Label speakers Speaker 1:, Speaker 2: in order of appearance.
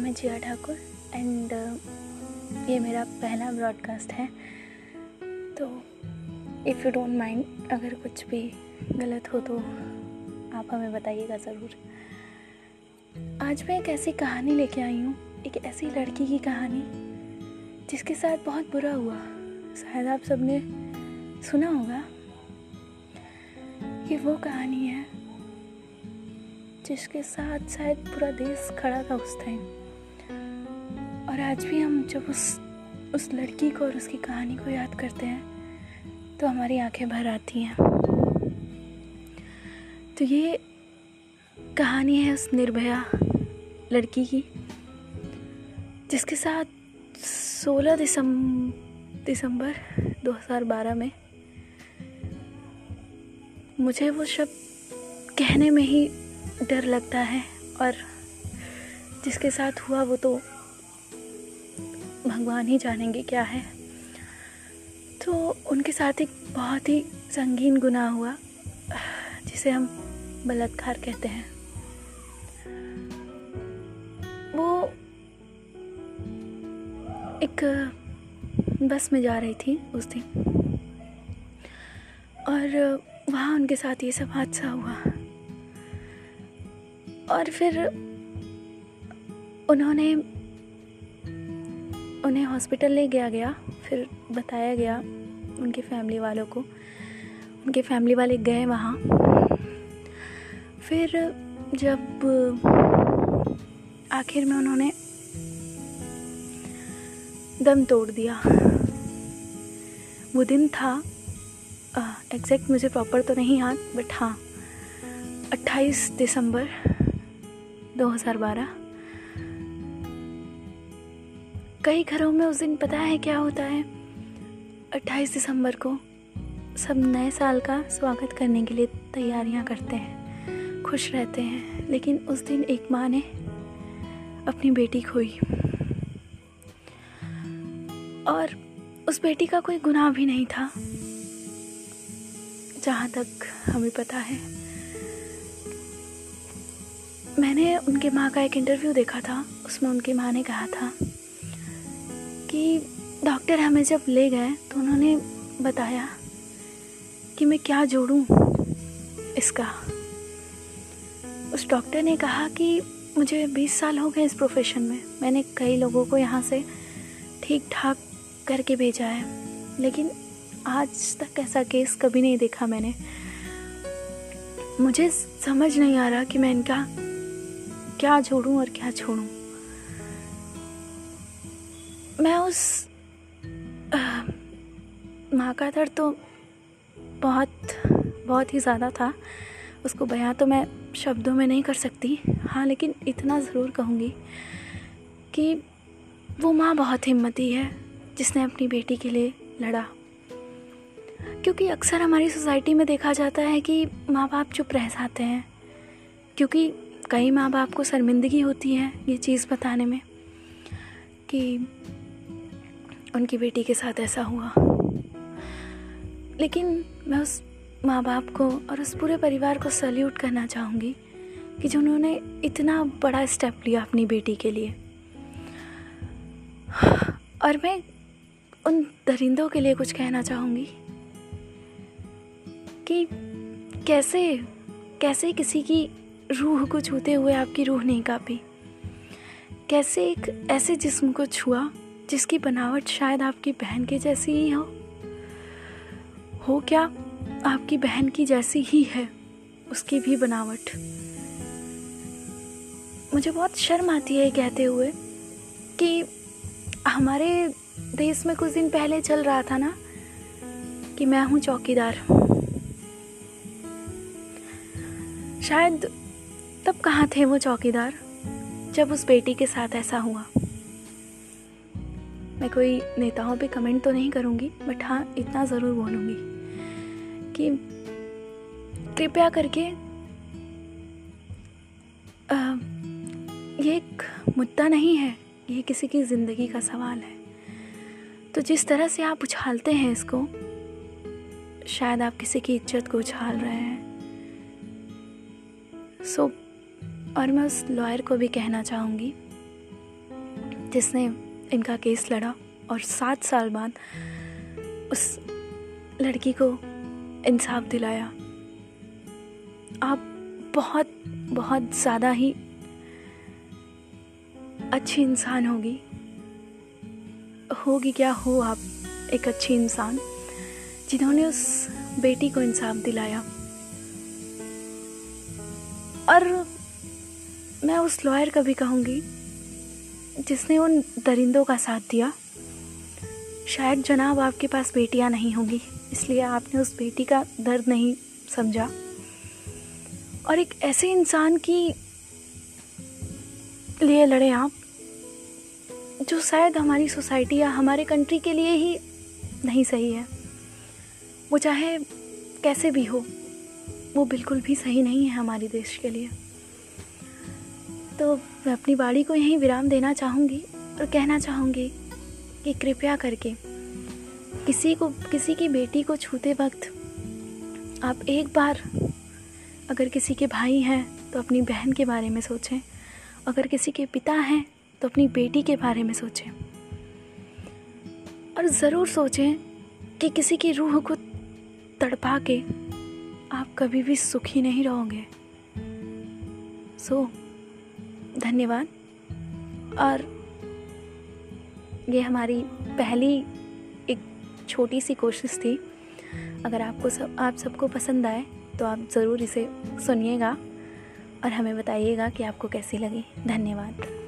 Speaker 1: नाम है जिया ठाकुर एंड ये मेरा पहला ब्रॉडकास्ट है। तो इफ़ यू डोंट माइंड अगर कुछ भी गलत हो तो आप हमें बताइएगा ज़रूर। आज मैं एक ऐसी कहानी लेके आई हूँ, एक ऐसी लड़की की कहानी, जिसके साथ बहुत बुरा हुआ। शायद आप सबने सुना होगा। ये वो कहानी है, जिसके साथ शायद पूरा देश खड़ा था उस टाइम और आज भी हम जब उस उस लड़की को और उसकी कहानी को याद करते हैं तो हमारी आँखें भर आती हैं। तो ये कहानी है उस निर्भया लड़की की, जिसके साथ 16 दिसंबर दिसंबर 2012 में मुझे वो शब्द कहने में ही डर लगता है और जिसके साथ हुआ वो तो भगवान ही जानेंगे क्या है। तो उनके साथ एक बहुत ही संगीन गुनाह हुआ, जिसे हम बलात्कार कहते हैं। वो एक बस में जा रही थी उस दिन, और वहाँ उनके साथ ये सब हादसा हुआ। और फिर उन्होंने उन्हें हॉस्पिटल ले गया गया, फिर बताया गया उनके फैमिली वालों को। उनके फैमिली वाले गए वहाँ। फिर जब आखिर में उन्होंने दम तोड़ दिया। वो दिन था एग्जैक्ट मुझे प्रॉपर तो नहीं याद बट हाँ 28 दिसंबर 2012 कई घरों में उस दिन पता है क्या होता है? 28 दिसंबर को सब नए साल का स्वागत करने के लिए तैयारियाँ करते हैं, खुश रहते हैं, लेकिन उस दिन एक माँ ने अपनी बेटी खोई। और उस बेटी का कोई गुनाह भी नहीं था, जहाँ तक हमें पता है। मैंने उनके माँ का एक इंटरव्यू देखा था, उसमें उनकी माँ ने कहा था कि डॉक्टर हमें जब ले गए तो उन्होंने बताया कि मैं क्या जोड़ूं इसका। उस डॉक्टर ने कहा कि मुझे 20 साल हो गए इस प्रोफेशन में। मैंने कई लोगों को यहाँ से ठीक ठाक करके भेजा है, लेकिन आज तक ऐसा केस कभी नहीं देखा मैंने। मुझे समझ नहीं आ रहा कि मैं इनका क्या जोड़ूं और क्या छोड़ूं। मैं उस माँ का दर्द तो बहुत बहुत ही ज़्यादा था। उसको बयां तो मैं शब्दों में नहीं कर सकती। हाँ लेकिन इतना ज़रूर कहूँगी कि वो माँ बहुत हिम्मती है, जिसने अपनी बेटी के लिए लड़ा। क्योंकि अक्सर हमारी सोसाइटी में देखा जाता है कि माँ बाप चुप रह जाते हैं, क्योंकि कई माँ बाप को शर्मिंदगी होती है ये चीज़ बताने में कि उनकी बेटी के साथ ऐसा हुआ। लेकिन मैं उस माँ बाप को और उस पूरे परिवार को सल्यूट करना चाहूँगी कि जिन्होंने इतना बड़ा स्टेप लिया अपनी बेटी के लिए। और मैं उन दरिंदों के लिए कुछ कहना चाहूँगी कि कैसे कैसे किसी की रूह को छूते हुए आपकी रूह नहीं कापी? कैसे एक ऐसे जिस्म को छुआ जिसकी बनावट शायद आपकी बहन के जैसी ही हो। हो क्या? आपकी बहन की जैसी ही है, उसकी भी बनावट। मुझे बहुत शर्म आती है कहते हुए कि हमारे देश में कुछ दिन पहले चल रहा था ना, कि मैं हूँ चौकीदार। शायद तब कहाँ थे वो चौकीदार, जब उस बेटी के साथ ऐसा हुआ? मैं कोई नेताओं पे कमेंट तो नहीं करूँगी बट हाँ इतना ज़रूर बोलूँगी कि कृपया करके आ, ये एक मुद्दा नहीं है ये किसी की ज़िंदगी का सवाल है। तो जिस तरह से आप उछालते हैं इसको शायद आप किसी की इज़्ज़त को उछाल रहे हैं। सो so, और मैं उस लॉयर को भी कहना चाहूँगी जिसने इनका केस लड़ा और सात साल बाद उस लड़की को इंसाफ दिलाया। आप बहुत बहुत ज़्यादा ही अच्छी इंसान होगी। होगी क्या? हो आप एक अच्छी इंसान जिन्होंने उस बेटी को इंसाफ दिलाया। और मैं उस लॉयर का भी कहूँगी जिसने उन दरिंदों का साथ दिया, शायद जनाब आपके पास बेटियाँ नहीं होंगी, इसलिए आपने उस बेटी का दर्द नहीं समझा। और एक ऐसे इंसान की लिए लड़े आप, जो शायद हमारी सोसाइटी या हमारे कंट्री के लिए ही नहीं सही है। वो चाहे कैसे भी हो, वो बिल्कुल भी सही नहीं है हमारे देश के लिए। तो मैं अपनी बाड़ी को यहीं विराम देना चाहूँगी और कहना चाहूँगी कि कृपया करके किसी को, किसी की बेटी को छूते वक्त आप एक बार अगर किसी के भाई हैं तो अपनी बहन के बारे में सोचें। अगर किसी के पिता हैं तो अपनी बेटी के बारे में सोचें। और ज़रूर सोचें कि किसी की रूह को तड़पा के आप कभी भी सुखी नहीं रहोगे। सो धन्यवाद। और ये हमारी पहली एक छोटी सी कोशिश थी। अगर आपको सब, आप सबको पसंद आए तो आप ज़रूर इसे सुनिएगा और हमें बताइएगा कि आपको कैसी लगी। धन्यवाद।